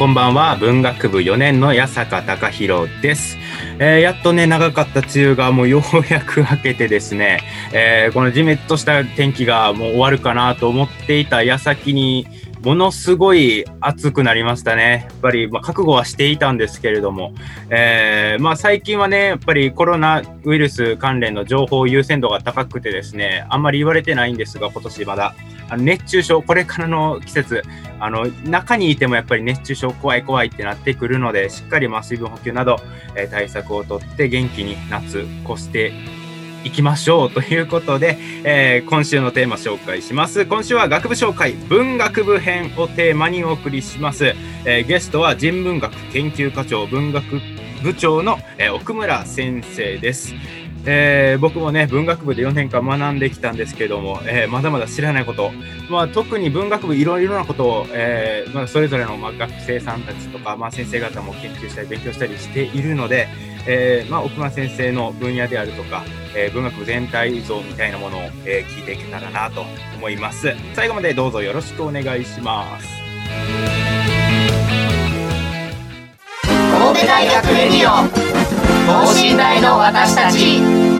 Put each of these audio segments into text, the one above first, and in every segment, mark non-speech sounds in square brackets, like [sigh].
こんばんは。文学部4年の八坂隆弘です、えー、やっとね長かった梅雨がもうようやく明けてですね、えー、このじめっとした天気がもう終わるかなと思っていた矢先にものすごい暑くなりましたね。やっぱり、まあ、覚悟はしていたんですけれども、えー、まあ、最近はね、やっぱりコロナウイルス関連の情報優先度が高くてですね、あんまり言われてないんですが、今年まだ。あの熱中症、これからの季節、あの中にいてもやっぱり熱中症怖い怖いってなってくるので、しっかりま水分補給など、えー、対策をとって元気に夏越していきましょうということで、えー、今週のテーマ紹介します。今週は学部紹介文学部編をテーマにお送りします。えー、ゲストは人文学研究課長文学部長の、えー、奥村先生です。えー、僕もね文学部で4年間学んできたんですけども、えー、まだまだ知らないこと、まあ、特に文学部いろいろなことを、えーまあ、それぞれの、まあ、学生さんたちとか、まあ、先生方も研究したり勉強したりしているので、えーまあ、奥間先生の分野であるとか、えー、文学全体像みたいなものを、えー、聞いていけたらなと思います。最後までどうぞよろしくお願いします。神戸大学レディオ等身大の私たち。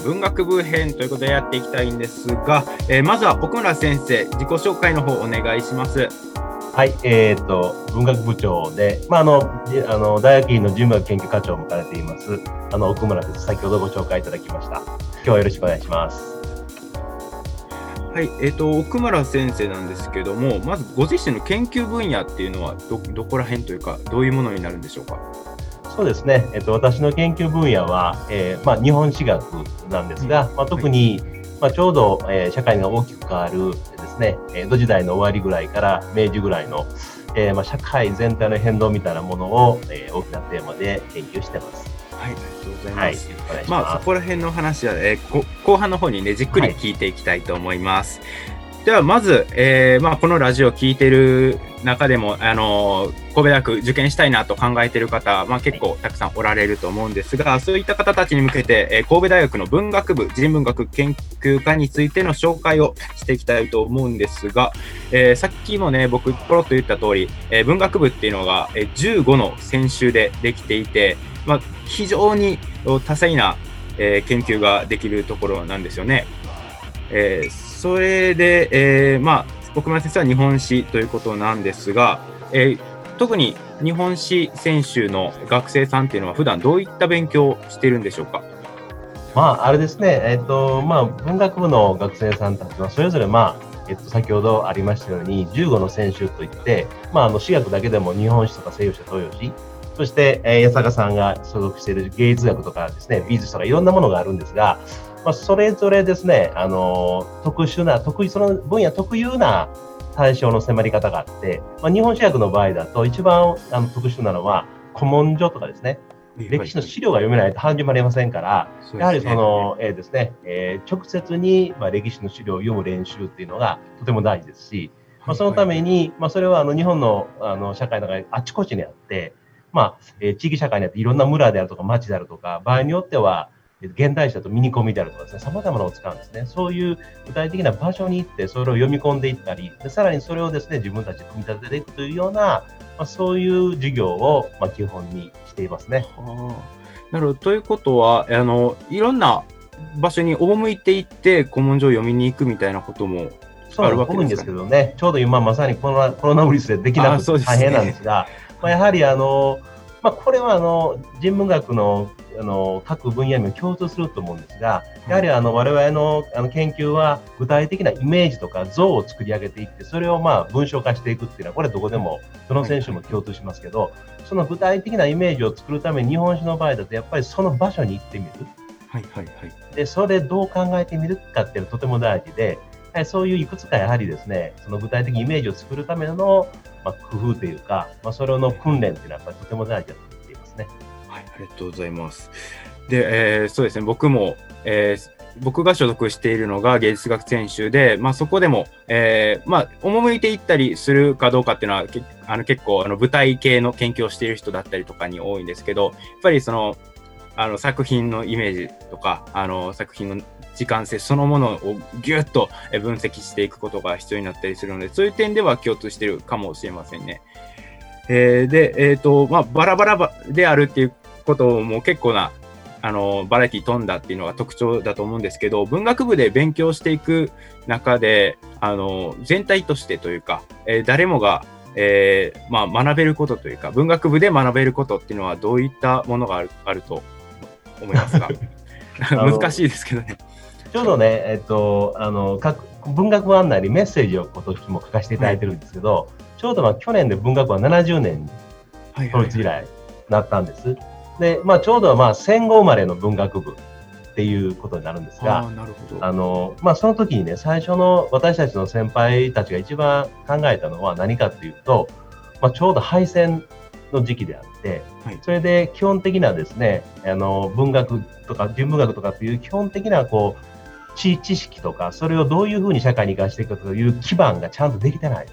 文学部編ということでやっていきたいんですが、えー、まずは奥村先生、自己紹介の方お願いします。はい、えーと、文学部長で、まあ、あのあの大学院の人文学研究課長もされていますあの奥村です。先ほどご紹介いただきました。今日はよろしくお願いします。はい、えーと、奥村先生なんですけども、まずご自身の研究分野っていうのはど、どこら辺というか、どういうものになるんでしょうか？そうですね、えっと、私の研究分野は、えーまあ、日本史学なんですが、まあ、特に、まあ、ちょうど、えー、社会が大きく変わるですね、江戸時代の終わりぐらいから明治ぐらいの、えーまあ、社会全体の変動みたいなものを、えー、大きなテーマで研究してます。はい、ありがとうございます。はい、まあ、そこら辺の話は、えー、後半の方にね、じっくり聞いていきたいと思います。はいではまず、えーまあ、このラジオを聞いている中でも、あの神戸大学受験したいなと考えている方、まあ、結構たくさんおられると思うんですが、そういった方たちに向けて、えー、神戸大学の文学部人文学研究科についての紹介をしていきたいと思うんですが、えー、さっきもね僕ポロッと言った通り、えー、文学部っていうのが、えー、15の選修でできていて、まあ、非常に多彩な、えー、研究ができるところなんですよね。えーそれで、えー、まあ、奥村先生は日本史ということなんですが、えー、特に日本史専修の学生さんっていうのは、普段どういった勉強をしてるんでしょうか？まあ、あれですね、えっ、ー、と、まあ、文学部の学生さんたちは、それぞれ、まあ、えっと、先ほどありましたように、15の専修といって、まあ、あの、私学だけでも日本史とか西洋史と、東洋史、そして、えー、八坂さんが所属している芸術学とかですね、美術とかいろんなものがあるんですが、まあ、それぞれですね、あの特殊な、得意、その分野特有な対象の迫り方があって、まあ、日本史学の場合だと一番あの特殊なのは古文書とかですね、歴史の資料が読めないと始まりませんから、やはりその、えー、ですね、えー、直接に、まあ、歴史の資料を読む練習っていうのがとても大事ですし、まあ、そのために、まあ、それはあの日本のあの社会の中にあちこちにあって、まあ、えー地域社会にあっていろんな村であるとか町であるとか、場合によっては、えー現代史だとミニコミであるとかですね、様々なのを使うんですね。そういう具体的な場所に行って、それを読み込んでいったり、でさらにそれをですね、自分たちで組み立てていくというような、まあ、そういう授業を、まあ、基本にしていますね。はあなるほど。ということは、あの、いろんな場所に赴いていって、古文書を読みに行くみたいなことも、そうなんです多いんですけどね、ちょうど今まさにコロナコロナウイルスでできなくて大変なんですが、まあ、やはりあの、まあ、これはあの人文学のあの各分野にも共通すると思うんですが、やはりあの我々のあの研究は具体的なイメージとか像を作り上げていって、それをまあ文章化していくっていうのは、これどこでも、どの選手も共通しますけど、その具体的なイメージを作るために日本史の場合だと、やっぱりその場所に行ってみる。はいはいはい。で、それでどう考えてみるかっていうのはとても大事で、はいそういういくつかやはりですね、その具体的イメージを作るための、まあ、工夫というか、まあ、それの訓練っていうのはやっぱりとても大事だと思っていますね。はい、ありがとうございます。で、えーそうですね、僕も、えー僕が所属しているのが芸術学専修で、まあ、そこでも、えーまあ、赴いていったりするかどうかっていうのは、けあの結構あの舞台系の研究をしている人だったりとかに多いんですけど、やっぱりそのあの作品のイメージとか、あの作品の時間性そのものをぎゅっとえ分析していくことが必要になったりするので、そういう点では共通しているかもしれませんね。えーで、えっ、と、まあ、バラバラばであるっていうことも結構な、あの、バラエティ飛んだっていうのが特徴だと思うんですけど、文学部で勉強していく中で、あの、全体としてというか、えー誰もが、えーまあ、学べることというか、文学部で学べることっていうのはどういったものがあるあると思いますか？[laughs] [laughs] の難しいですけどね。ちょうどね、えっと、あの、各文学部案内にメッセージを今年も書かせていただいてるんですけど、ちょうどまあ去年で文学部は70年にはい統一以来なったんです。で、まあちょうどはまあ戦後生まれの文学部っていうことになるんですが、ああ、なるほど。あの、まあ、その時にね、最初の私たちの先輩たちが一番考えたのは何かっていうと、まあ、ちょうど敗戦の時期であって、はいそれで基本的なですね、あの、文学とか人文学とかっていう基本的なこう、知知識とか、それをどういうふうに社会に生かしていくかという基盤がちゃんとできてない。はい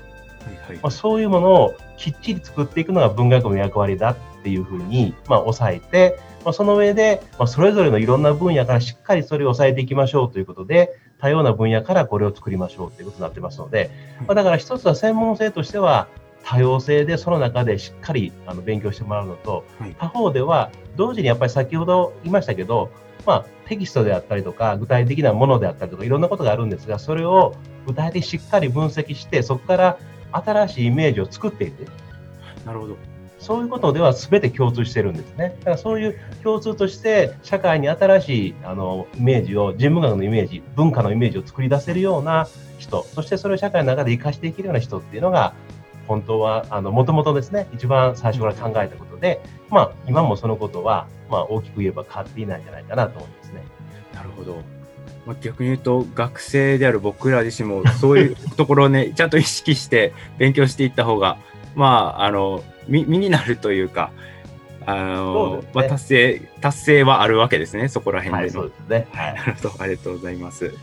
はいまあ、そういうものをきっちり作っていくのが文学部の役割だっていうふうに、まあ、抑えて、まあ、その上で、まあ、それぞれのいろんな分野からしっかりそれを抑えていきましょうということで、多様な分野からこれを作りましょうということになってますので、まあ、だから一つは専門性としては、多様性でその中でしっかりあの勉強してもらうのと、はい他方では同時にやっぱり先ほど言いましたけど、まあ、テキストであったりとか具体的なものであったりとかいろんなことがあるんですがそれを具体的にしっかり分析してそこから新しいイメージを作っていくなるほど。そういうことでは全て共通してるんですね。だからそういう共通として社会に新しいあのイメージを人文学のイメージ文化のイメージを作り出せるような人そしてそれを社会の中で生かしていけるような人っていうのが本当はあのもともとですね一番最初から考えたことで、まあ、今もそのことは、まあ、大きく言えば変わっていないんじゃないかなと思いますね。なるほど。まあ、逆に言うと、学生である僕ら自身も、そういうところをね、[laughs] ちゃんと意識して勉強していった方が、まあ、あの、身身になるというか、あの、ねまあ、達成、達成はあるわけですね、そこら辺はい、での。そうですね。はい [laughs] なるほど、ありがとうございます。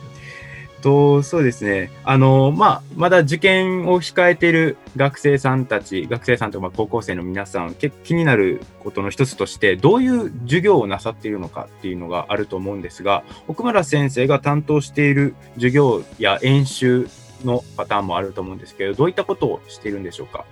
と、そうですね。あの、まあ、まだ受験を控えている学生さんたち、学生さんとかまあ高校生の皆さん、け気になることの一つとして、どういう授業をなさっているのかっていうのがあると思うんですが、奥村先生が担当している授業や演習のパターンもあると思うんですけど、どういったことをしているんでしょうか？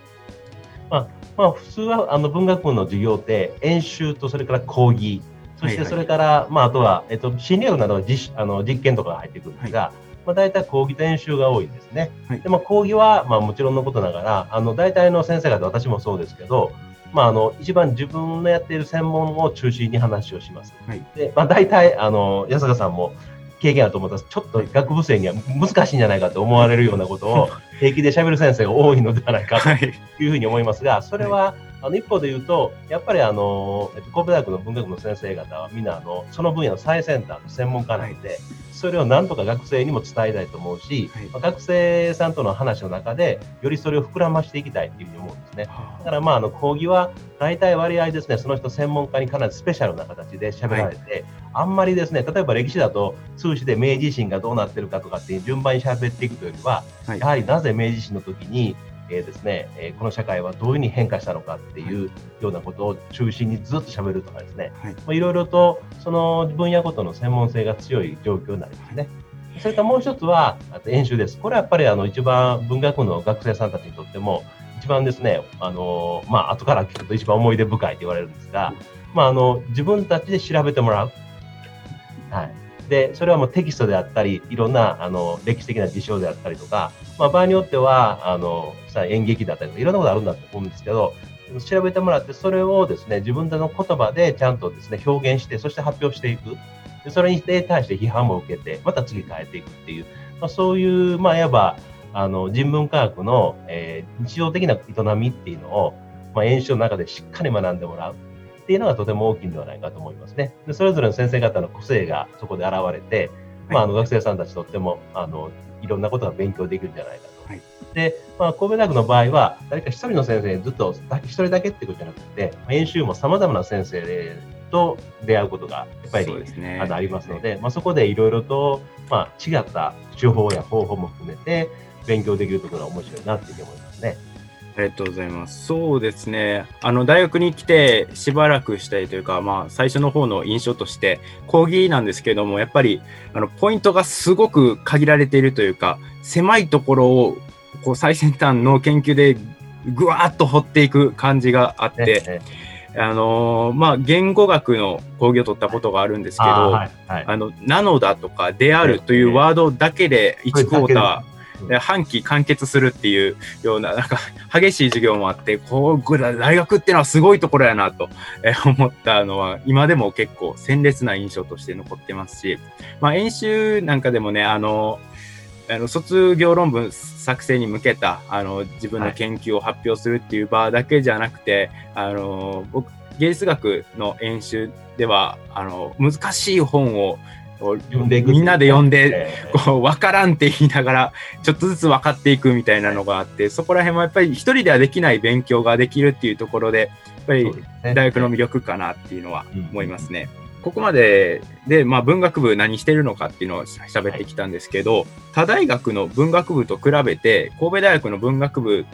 まあ、普通はあの文学部の授業って演習とそれから講義そしはいはいてそれから、まあ、あとは、えっと、心理学などは実あの実験とかが入ってくるんですが、まあ、大体講義と演習が多いんですね。はいでまあ、講義は、まあ、もちろんのことながらあの大体の先生方私もそうですけど、まあ、あの一番自分のやっている専門を中心に話をします。はいでまあ、大体あの安坂さんも経験あると思ったらちょっと学部生には難しいんじゃないかと思われるようなことを [laughs] 平気で喋る先生が多いのではないかとはい。いうふうに思いますが、それは、あの一方で言うと、やっぱりあの、えっと、神戸大学の文学部の先生方はみんなあの、その分野の最先端の専門家なので、それをなんとか学生にも伝えたいと思うし、はい。まあ学生さんとの話の中で、よりそれを膨らましていきたいっていうふうに思うんですね。だからまあ、あの、講義は、大体割合ですね、その人専門家にかなりスペシャルな形で喋られて、あんまりですね、例えば歴史だと、通史で明治維新がどうなってるかとかっていう順番に喋っていくというよりは、はい。やはりなぜ明治維新の時に、えーですねえーこの社会はどういうふうに変化したのかっていうようなことを中心にずっと喋るとかですね、はいろいろとその分野ごとの専門性が強い状況になりますね。それからもう一つはあと演習です。これはやっぱりあの一番文学部の学生さんたちにとっても一番ですね、あのまあ後から聞くと一番思い出深いと言われるんですが、まああの自分たちで調べてもらう。はい。で、それはもうテキストであったり、いろんなあの歴史的な事象であったりとか、まあ場合によってはあのさ演劇だったりとかいろんなことあるんだと思うんですけど、調べてもらってそれをですね自分たちの言葉でちゃんとですね表現してそして発表していく。でそれに対して批判も受けて、また次変えていくっていう、まあ、そういう、まあ、いわば、あの、人文科学の、えー日常的な営みっていうのを、まあ、演習の中でしっかり学んでもらうっていうのがとても大きいんではないかと思いますね。でそれぞれの先生方の個性がそこで現れて、まあ、あの学生さんたちとっても、あの、いろんなことが勉強できるんじゃないかと。はいで、まあ、神戸大学の場合は、誰か一人の先生にずっとだ一人だけってことじゃなくて、演習も様々な先生と出会うことがやっぱりあのありますので、まあ、そこでいろいろと、まあ、違った手法や方法も含めて勉強できるところが面白いなっていうふうに思いますね。ありがとうございます。そうですね。あの、大学に来てしばらくしたいというか、まあ、最初の方の印象として、講義なんですけども、やっぱり、あの、ポイントがすごく限られているというか、狭いところを、こう、最先端の研究で、ぐわーっと掘っていく感じがあって、ねあのーまあ、言語学の講義を取ったことがあるんですけど、あーはいはいあの、なのだとか、であるというワードだけで1クォーター、で半期完結するっていうような、なんか [laughs] 激しい授業もあって、こう、大学っていうのはすごいところやなと [laughs] えー思ったのは、今でも結構鮮烈な印象として残ってますし、まあ演習なんかでもね、あの、あの卒業論文作成に向けたあの自分の研究を発表するっていう場だけじゃなくて、あの僕芸術学の演習ではあの難しい本を読んでいくみんなで読んでえーこう、わからんって言いながら、ちょっとずつ分かっていくみたいなのがあって、そこら辺もやっぱり一人ではできない勉強ができるっていうところで、やっぱり大学の魅力かなっていうのはうん思いますね。ここまでで、まあ、文学部何してるのかっていうのをし喋ってきたんですけど、他大学の文学部と比べて、神戸大学の文学部、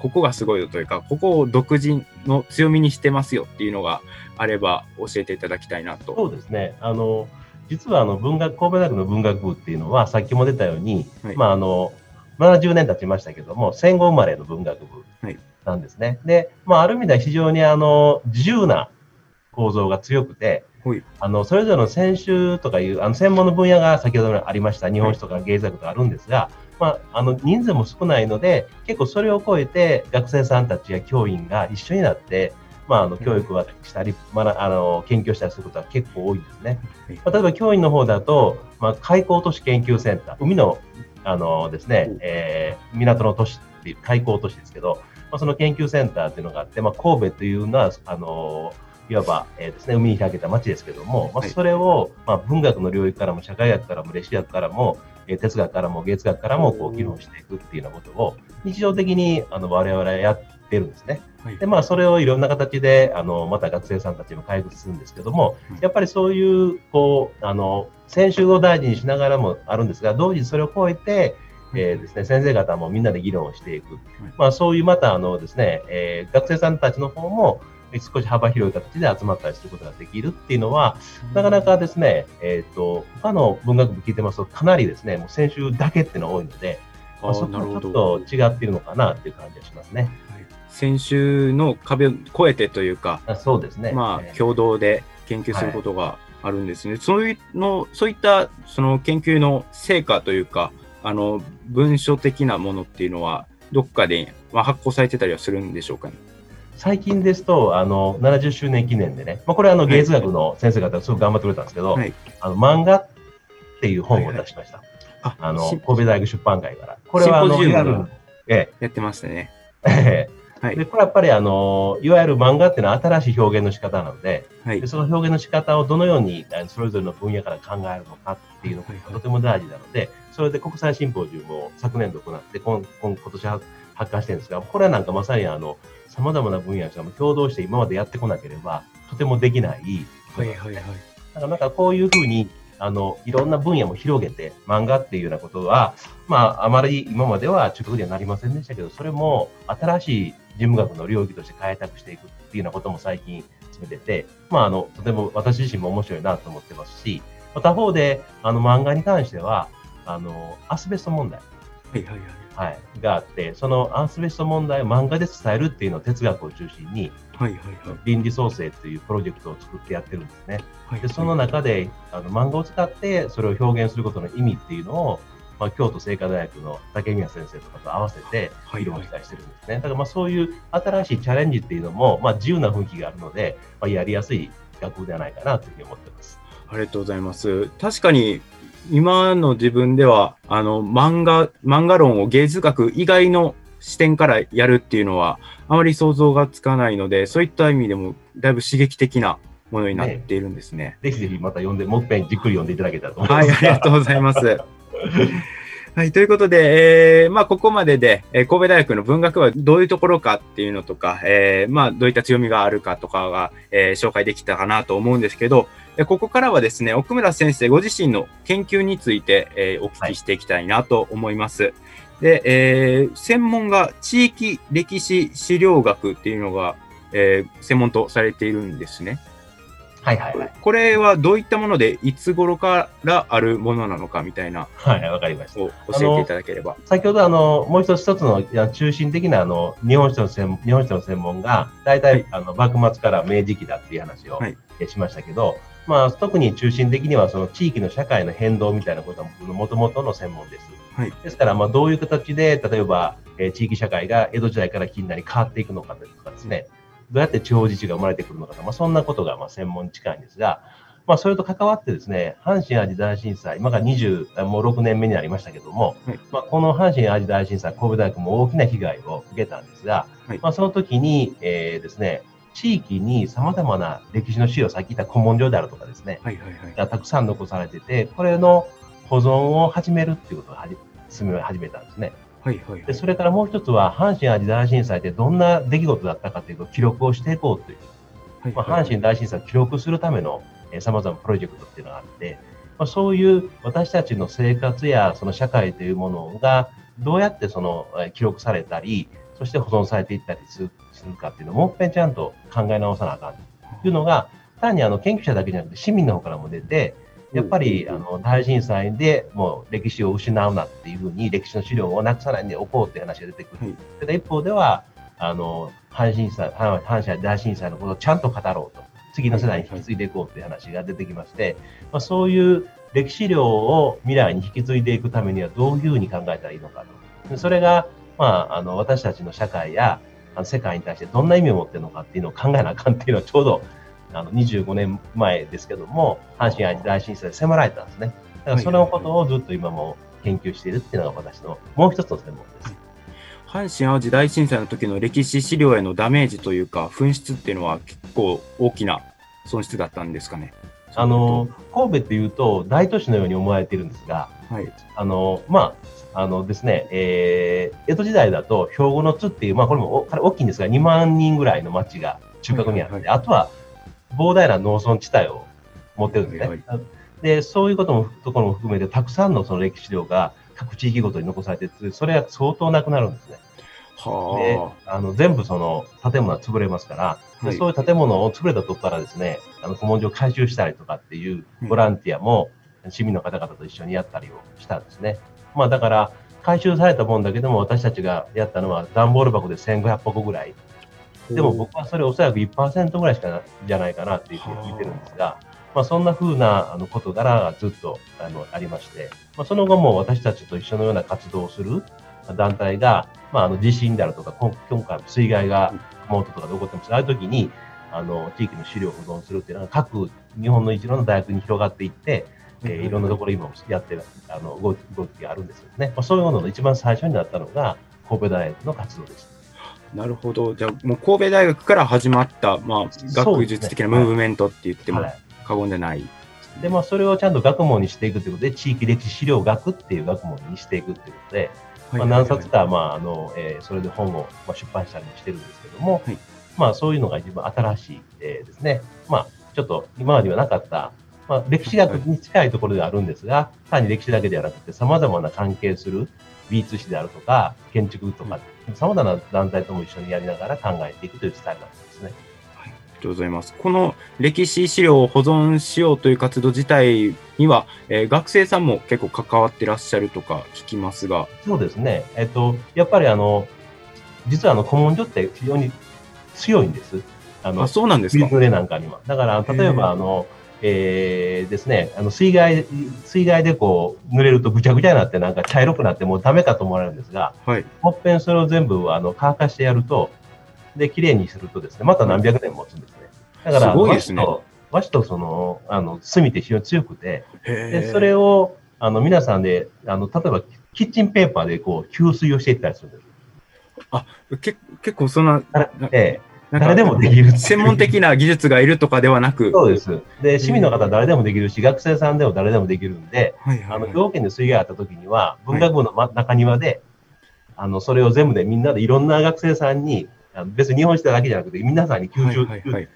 ここがすごいよというか、ここを独自の強みにしてますよっていうのがあれば教えていただきたいなと。そうですね。あの、実はあの文学、神戸大学の文学部っていうのは、さっきも出たように、はい。まああの、70年経ちましたけども、戦後生まれの文学部はい。なんですね。で、まあある意味では非常にあの、自由な構造が強くて、はい。あの、それぞれの専修とかいう、あの、専門の分野が先ほどありました、日本史とか芸術学とかあるんですが、まあ、あの、人数も少ないので、結構それを超えて、学生さんたちや教員が一緒になって、まあ、あの、教育をしたり、まあ、あの、研究したりすることは結構多いんですね。まあ、例えば教員の方だと、まあ、開港都市研究センター、海の、あのですね、えー港の都市っていう開港都市ですけど、まあ、その研究センターっていうのがあって、まあ、神戸というのは、あのいわば、えーですね、海に開けた街ですけども、まあ、はい。それを、まあ、文学の領域からも社会学からも歴史学からも、えー哲学からも芸術学からもこう議論していくっていうようなことを日常的にあの我々はやってるんですね。はいで、まあ、それをいろんな形で、あの、また学生さんたちも開発するんですけどもうん、やっぱりそういう、こう、あの、先週を大事にしながらもあるんですが、同時にそれを超えて、えーですね、先生方もみんなで議論をしていく。まあ、そういうまた、あのですね、えー学生さんたちの方も、えー少し幅広い形で集まったりすることができるっていうのは、なかなかですね、えっ、と、他の文学部聞いてますと、かなりですね、もう先週だけっていうのが多いので、まあ、そこはちょっと違っているのかなっていう感じがしますね。先週の壁を越えてというか、あそうですね。まあ、えー共同で研究することがあるんですね。そういうの、そういったその研究の成果というか、あの、文書的なものっていうのは、どっかで、まあ、発行されてたりはするんでしょうかね？最近ですと、あの、70周年記念でね、まあ、これはあの、芸術学の先生方がすごく頑張ってくれたんですけど、はいあの、漫画っていう本を出しました。ああの、し神戸大学出版会から。これはあの、シンポジウムいわゆるえやってましたね。え、はいで、これはやっぱりあの、いわゆる漫画っていうのは新しい表現の仕方なので、はいで。その表現の仕方をどのようにそれぞれの分野から考えるのかっていうのがとても大事なので、それで国際シンポジウムを昨年度行って、今今今年は発刊してるんですが、これはなんかまさにあの、様々な分野の人が共同して今までやってこなければ、とてもできない。はいはいはい。だからなんかこういうふうに、あの、いろんな分野も広げて、漫画っていうようなことは、まあ、あまり今までは中核にはなりませんでしたけど、それも新しい事務学の領域として開拓していくっていうようなことも最近進めてて、まあ、あの、とても私自身も面白いなと思ってますし、他方で、あの、漫画に関しては、あの、アスベスト問題。はいはいはい。はい、があって、そのアスベスト問題を漫画で伝えるっていうのを哲学を中心に、はいはいはい、倫理創生というプロジェクトを作ってやってるんですね。はいはい、でその中であの漫画を使ってそれを表現することの意味っていうのを、まあ、京都精華大学の竹宮先生とかと合わせて議論したりしてるんですね。だからまあそういう新しいチャレンジっていうのも、まあ、自由な雰囲気があるので、まあ、やりやすい学部ではないかなというふうに思ってます。ありがとうございます。確かに今の自分では、あの、漫画、漫画論を芸術学以外の視点からやるっていうのは、あまり想像がつかないので、そういった意味でも、だいぶ刺激的なものになっているんですね。ねぜひぜひまた読んで、もう一遍じっくり読んでいただけたらと思います。はい、ありがとうございます。[laughs] はい、ということで、えー、まあ、ここまでで、えー、神戸大学の文学部はどういうところかっていうのとか、えー、まあ、どういった強みがあるかとかが、え、紹介できたかなと思うんですけど、えここからはですね、奥村先生ご自身の研究について、え、お聞きしていきたいなと思います。はい、で、え、専門が地域歴史資料学っていうのが、えー、専門とされているんですね。はいはいはい。これはどういったもので、いつ頃からあるものなのかみたいな。はい、わかりました。教えていただければ。先ほど、あの、もう一つ一つの中心的な、あの、日本史の専門、日本史の専門が、大体、はい、あの、幕末から明治期だっていう話を、はい、しましたけど、まあ、特に中心的には、その地域の社会の変動みたいなことは、もともとの専門です。はい、ですから、まあ、どういう形で、例えば、えー、地域社会が江戸時代から近代に変わっていくのかとかですね、どうやって地方自治が生まれてくるのかと、まあ、そんなことがまあ専門に近いんですが、まあ、それと関わってですね、阪神・淡路大震災、今が20、もう6年目になりましたけども、はい、まあ、この阪神・淡路大震災、神戸大学も大きな被害を受けたんですが、はい、まあ、その時に、えー、ですね、地域に様々な歴史の資料、さっき言った古文書であるとかですね、はいはいはい、がたくさん残されてて、これの保存を始めるっていうことを進め始めたんですね。はいはい、はい、でそれからもう一つは、阪神・淡路大震災ってどんな出来事だったかというと、記録をしていこうという、はいはい、まあ、阪神大震災を記録するためのさまざまなプロジェクトっていうのがあって、まあ、そういう私たちの生活やその社会というものがどうやってその記録されたり、そして保存されていったりするかっていうのをもう一遍ちゃんと考え直さなあかんというのが、単にあの研究者だけじゃなくて市民の方からも出て、やっぱり、あの、大震災でもう歴史を失うなっていうふうに、歴史の資料をなくさないでおこうって話が出てくる。はい、ただ一方では、あの、阪神災、阪神大震災のことをちゃんと語ろうと。次の世代に引き継いでいこうっていう話が出てきまして、まあ、そういう歴史量を未来に引き継いでいくためにはどういうふうに考えたらいいのかと。それが、まあ、あの、私たちの社会や世界に対してどんな意味を持っているのかっていうのを考えなあかんっていうのはちょうどあの25年前ですけども、阪神・淡路大震災で迫られたんですね。だからそのことをずっと今も研究しているっていうのが私のもう一つの専門です。阪神・淡路大震災の時の歴史資料へのダメージというか、紛失っていうのは結構大きな損失だったんですかね。あの、神戸っていうと大都市のように思われているんですが、はい、あの、まあ、あのですね、えー、江戸時代だと兵庫の津っていう、まあこれも大きいんですが、2万人ぐらいの町が中核にあって、はいはい、あとは膨大な農村地帯を持ってるんですね。はいはい、で、そういうことも、ところも含めて、たくさんのその歴史量が各地域ごとに残されてて、それは相当なくなるんですね。はあ、であの全部その建物は潰れますから、はい、そういう建物を潰れたとこからですね、あの古文書を回収したりとかっていうボランティアも、市民の方々と一緒にやったりをしたんですね。まあだから、回収されたもんだけども、私たちがやったのは段ボール箱で1500箱ぐらいでも僕はそれおそらく1%ぐらいしかじゃないかなっていうふうに見てるんですが、まあ、そんな風なあの事柄がずっとあのありまして、まあ、その後も私たちと一緒のような活動をする団体が、まあ、あの地震であるとか、今回水害が熊本とかで起こってますああいう時に、あの、地域の資料を保存するっていうのは各日本の一郎の大学に広がっていって、えー、いろんなところ今もやってる、あの、動き動きがあるんですよね。まあ、そういうものの一番最初になったのが、神戸大学の活動です。なるほど。じゃあ、もう神戸大学から始まった、まあ、学術的なムーブメントって言っても過言でない。で、まあ、それをちゃんと学問にしていくということで、地域歴史資料学っていう学問にしていくということで、まあ、何冊か、まあ、あの、えー、それで本を、まあ、出版したりもしてるんですけども、はい、まあ、そういうのが一番新しい、えー、ですね。まあ、ちょっと今まではなかった、まあ、歴史学に近いところではあるんですが、単に歴史だけではなくて、様々な関係する美術史であるとか、建築とか、様々な団体とも一緒にやりながら考えていくというスタイルなんですね。ありがとうございます。この歴史資料を保存しようという活動自体には、えー学生さんも結構関わってらっしゃるとか聞きますが、そうですね。えっと、やっぱりあの、実はあの古文書って非常に強いんです。あのあ、、そうなんですかなんかには。だから、例えばあの、えーですね、あの水害、水害でこう濡れるとぐちゃぐちゃになってなんか茶色くなってもうダメかと思われるんですが、はい。もっぺんそれを全部あの乾かしてやると、で、綺麗にするとですね、また何百年持つんですね。だから、すごいですね和紙と、その、あの、墨って非常に強くて、へで、それを、あの、皆さんで、あの、例えば、キッチンペーパーでこう、吸水をしていったりするんです。け結構そんな、ええ誰でもできる専門的な技術がいるとかではなく、そうです。で、市民の方は誰でもできるし、学生さんでも誰でもできるんで、あの、はいはい。はい条件で水害あった時には、文学部のま中庭で、あの、それを全部でみんなでいろんな学生さんに、あの別に日本史だけじゃなくて、皆さんに吸収、はいはいはい。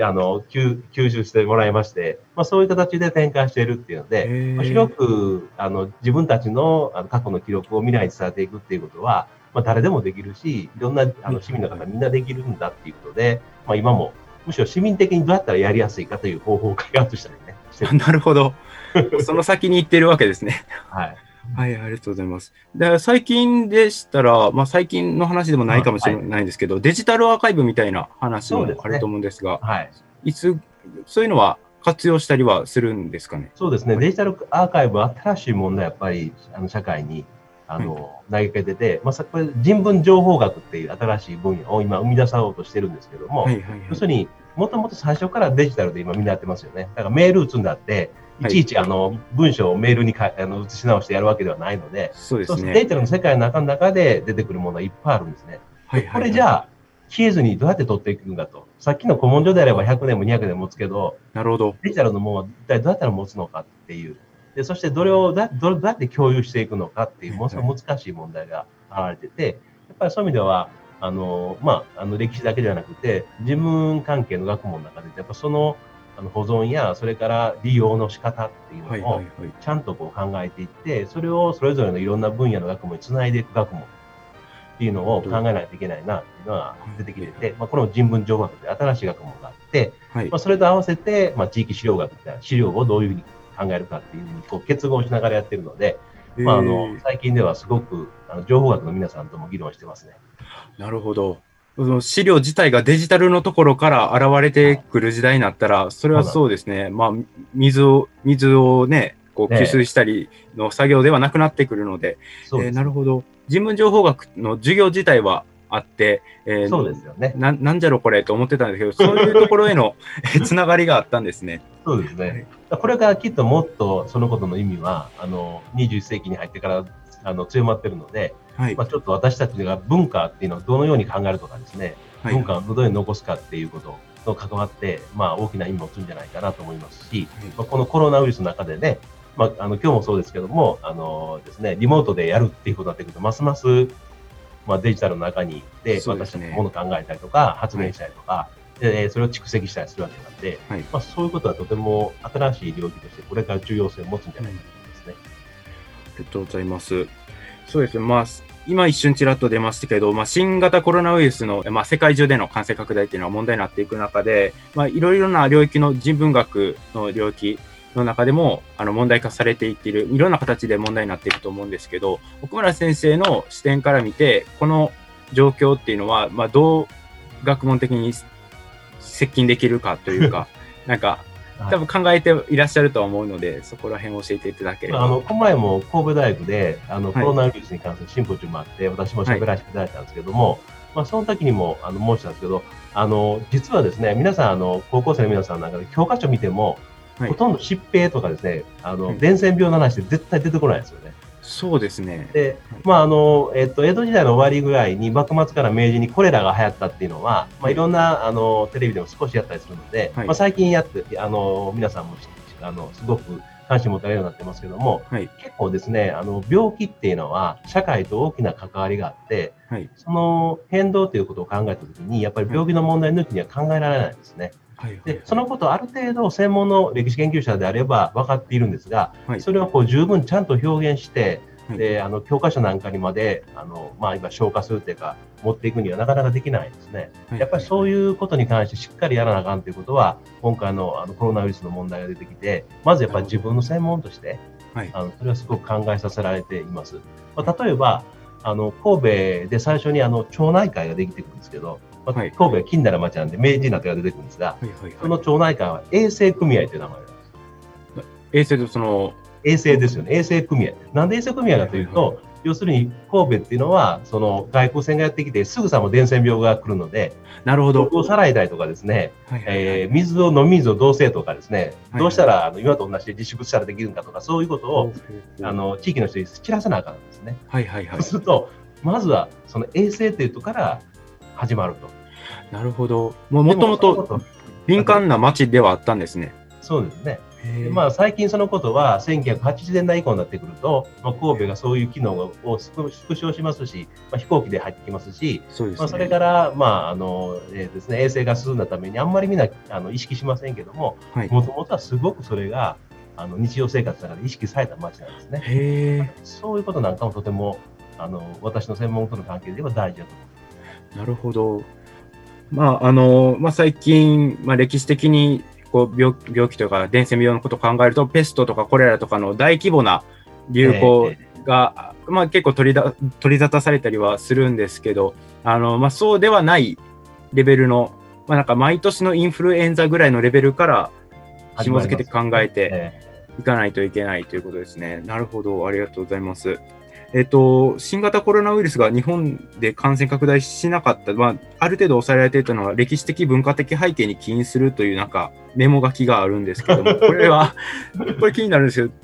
あの吸吸収してもらいまして、まあ、そういう形で展開しているっていうので、まあ広くあの自分たちの過去の記録を未来に伝えていくっていうことは、まあ、誰でもできるし、いろんなあの市民の方みんなできるんだっていうことで、まあ、今もむしろ市民的にどうやったらやりやすいかという方法を開発したりね、[laughs] してる。なるほど。[laughs] その先に行ってるわけですね。[laughs] はい。はい、ありがとうございます。で最近でしたら、まあ、最近の話でもないかもしれないんですけど、デジタルアーカイブみたいな話もあると思うんですが、はい。いつ、そういうのは活用したりはするんですかね？そうですね、デジタルアーカイブは新しい問題やっぱりあの社会にあの、投げかけてて、まあ、さこれ人文情報学っていう新しい分野を今生み出そうとしてるんですけども。要するにもともと最初からデジタルで今みんなやってますよね。だからメール打つんだって、いちいちあの文章をメールにかあの写し直してやるわけではないので、そうですね。デジタルの世界の中の中で出てくるものはいっぱいあるんですね。はいはいはいこれじゃあ、消えずにどうやって取っていくんだと。さっきの古文書であれば100年も200年も持つけど、なるほど。デジタルのものは一体どうやったら持つのかっていう。で、そしてどれをどどどうやって共有していくのかっていう、ものすごく難しい問題が現れてて、やっぱりそういう意味では、あの、まあ、あの、歴史だけではなくて、人文関係の学問の中で、やっぱその、あの、保存や、それから利用の仕方っていうのを。ちゃんとこう考えていって、それをそれぞれのいろんな分野の学問につないでいく学問っていうのを考えないといけないなっていうのが出てきてて、まあ、これも人文情報学で新しい学問があって、はい。まあ、それと合わせて、まあ、地域資料学みたいな資料をどういうふうに考えるかっていうふうにこう結合しながらやってるので、まあ、あの最近ではすごくあの情報学の皆さんとも議論してますね。なるほど。その資料自体がデジタルのところから現れてくる時代になったら、それはそうですね。まあ、水を、水をね、こうね吸水したりの作業ではなくなってくるので、えーなるほど。人文情報学の授業自体はあって、えーそうですよね。ななんじゃろこれと思ってたんですけど、そういうところへのえーつながりがあったんですね。そうですね。これからきっともっとそのことの意味は、あの、21世紀に入ってからあの強まってるので、はい。まあ、ちょっと私たちが文化っていうのをどのように考えるとかですね、はい。文化をどのように残すかっていうことと関わって、まあ、大きな意味を持つんじゃないかなと思いますし、まあ、このコロナウイルスの中でね、まあ、あの今日もそうですけども、あのですね、リモートでやるっていうことになってくると、ますます、まあ、デジタルの中にでそうですね。私たちものを考えたりとか、発明したりとか、でそれを蓄積したりするわけなんで、はいまあ、そういうことはとても新しい領域として、これから重要性を持つんじゃないかと思いますね。ありがとうございます。そうですね。まあ、今一瞬ちらっと出ましたけど、まあ、新型コロナウイルスの、まあ、世界中での感染拡大っていうのは問題になっていく中で、まあ、いろいろな領域の人文学の領域の中でも、あの、問題化されていっている、いろんな形で問題になっていくと思うんですけど、奥村先生の視点から見て、この状況っていうのは、まあ、どう学問的に接近できるかというか、[laughs] なんか、多分考えていらっしゃるとは思うので、そこら辺を教えていただければ。あの、この前も神戸大学で、あの、はい。コロナウイルスに関するシンポジウムあって、私も喋らせてい。ただいたんですけども、まあ、その時にも、あの、申したんですけど、あの、実はですね、皆さん、あの、高校生の皆さんなんかで教科書見ても、はい。ほとんど疾病とかですね、あの、はい。伝染病の話って絶対出てこないですよね。そうですね。で、まあ、あの、えっと、江戸時代の終わりぐらいに、幕末から明治にコレラが流行ったっていうのは、まあ、いろんな、あの、テレビでも少しやったりするので、はいまあ、最近やって、あの、皆さんも、あの、すごく関心持たれるようになってますけども、はい。結構ですね、あの、病気っていうのは、社会と大きな関わりがあって、はい。その変動ということを考えたときに、やっぱり病気の問題抜きには考えられないんですね。はいはいで、そのことをある程度専門の歴史研究者であれば分かっているんですが、はいそれをこう十分ちゃんと表現して、はいであの教科書なんかにまであの、まあ、今消化するというか持っていくにはなかなかできないですね。やっぱりそういう。ことに関してしっかりやらなあかんということは今回のあのコロナウイルスの問題が出てきてまずやっぱり自分の専門としてはい。あのそれはすごく考えさせられています。まあ、例えばあの神戸で最初にあの町内会ができてくるんですけど、まあはい神戸は近代の町なんで明治になってから出てくるんですが、はいはいそのはい。町内会は衛生組合という名前なんです。衛生とその、衛生ですよね。衛生組合。なんで衛生組合かというと、はいは要するに神戸っていうのは、その外国船がやってきて、すぐさま伝染病が来るので、なるほど。毒をさらいたりとかですね、はいはいはいえー水を飲み水を同性とかですね、はいどうしたらあの今と同じで自粛したらできるのかとか、そういうことを、あの地域の人に知らせなあかんんですね。はいはいはいそう。すると、まずはその衛生というとから始まると。なるほど。ももともと敏感な町ではあったんですね。そうですね。まあ、最近そのことは1980年代以降になってくると、まあ、神戸がそういう機能を縮縮小しますし、まあ、飛行機で入ってきますし、そね。まあ、それから、まああのえーですね、衛生が進んだためにあんまりみんなあの意識しませんけどもはい。もともとはすごくそれがあの日常生活の中で意識された街なんですね。そういうことなんかもとてもあの私の専門との関係では大事だと思いなるほど。まあ、あの、まあ、最近、まあ、歴史的に、こう病、病気とか伝染病のことを考えると、ペストとかコレラとかの大規模な流行えが、まあ、結構取りだ取り沙汰されたりはするんですけど、あの、まあ、そうではないレベルの、まあ、なんか毎年のインフルエンザぐらいのレベルから紐付けて考えてえいかないといけないということですね。なるほど。ありがとうございます。えっと、新型コロナウイルスが日本で感染拡大しなかった、まあ、ある程度抑えられていたのは、歴史的文化的背景に起因するという、なんか、メモ書きがあるんですけども、[laughs] これは、これ気になるんですけど、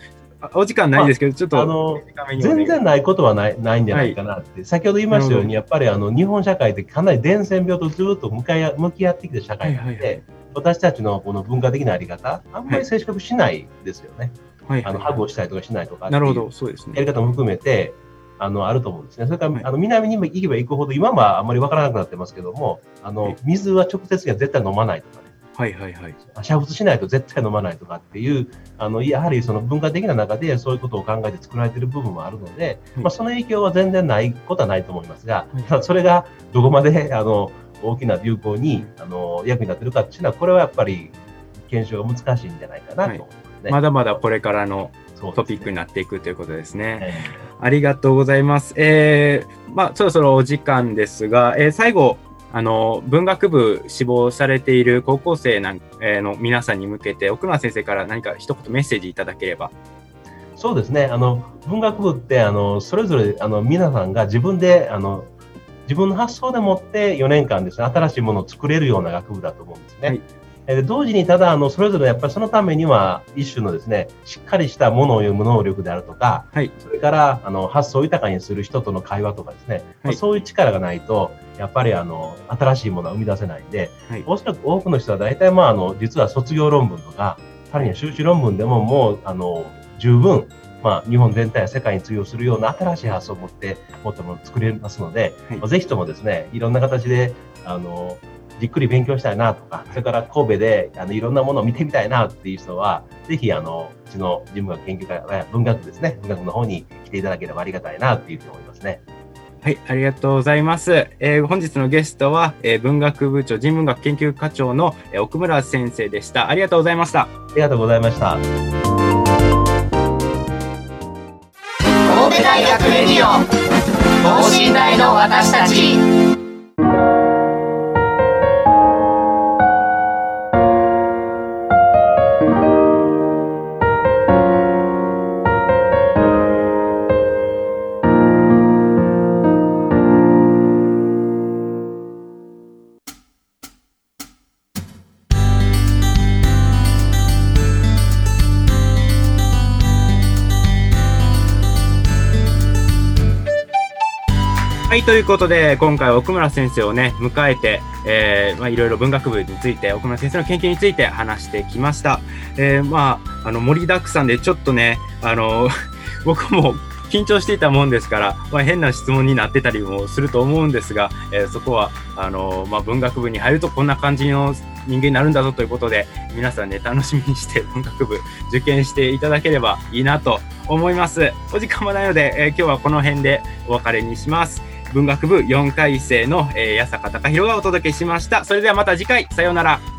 あお時間ないんですけど、ちょっと、あの全然ないことはないないんじゃないかなって、先ほど言いましたように、やっぱりあの日本社会ってかなり伝染病とずっと向かい合向き合ってきた社会なので、はいはいはい。私たちのこの文化的なあり方、あんまり接触しないですよね。はいあのハグをしたりとかしないとか、なるほど、そうですやりね。方も含めて、あの、あると思うんですね。それから、はい。あの、南に行けば行くほど、今はあんまりわからなくなってますけども、あの、はい。水は直接には絶対飲まないとかね、はいはいはい。煮沸しないと絶対飲まないとかっていう、あの、やはりその文化的な中でそういうことを考えて作られている部分もあるので、はい。まあ、その影響は全然ないことはないと思いますがはい、ただそれがどこまで、[laughs] あの、大きな流行に、あの、役に立ってるかっていうのは、これはやっぱり、検証が難しいんじゃないかなと思いますね。まだまだこれからのトピックになっていくということですね。えありがとうございます。えー、まあ、そろそろお時間ですが、えー最後、あの、文学部志望されている高校生なん、えーの皆さんに向けて、奥村先生から何か一言メッセージいただければ。そうですね。あの、文学部って、あの、それぞれ、あの、皆さんが自分で、あの、自分の発想でもって4年間ですね、新しいものを作れるような学部だと思うんですね。はいえー同時に、ただ、あの、それぞれやっぱりそのためには、一種のですね、しっかりしたものを読む能力であるとか、はい。それから、あの、発想を豊かにする人との会話とかですね、まあそういう力がないと、やっぱり、あの、新しいものは生み出せないんで、はい。おそらく多くの人は大体、まあ、あの、実は卒業論文とか、さらには修士論文でももう、あの、十分、まあ、日本全体や世界に通用するような新しい発想を持って、もっとも作れますので、はいまあぜひともですね、いろんな形で、あの、じっくり勉強したいなとか、それから神戸であのいろんなものを見てみたいなっていう人は、ぜひあのうちの人文学研究会、え文学部ですね、文学部の方に来ていただければありがたいなっていうふうに思いますね。はい、ありがとうございます。えー本日のゲストは、えー文学部長、人文学研究課長の、えー奥村先生でした。ありがとうございました。ありがとうございました。神戸大学レディオ等身大の私たちということで、今回は奥村先生をね、迎えて、えーまあ、いろいろ文学部について、奥村先生の研究について話してきました。えーまあ、あの、盛りだくさんで、ちょっとね、あの、[laughs] 僕も緊張していたもんですから、まあ、変な質問になってたりもすると思うんですが、えーそこはあのまあ、文学部に入るとこんな感じの人間になるんだぞということで皆さんね楽しみにして文学部受験していただければいいなと思いますお時間もないので、えー今日はこの辺でお別れにします文学部4回生の、えー、矢坂隆弘がお届けしました。それではまた次回。さようなら。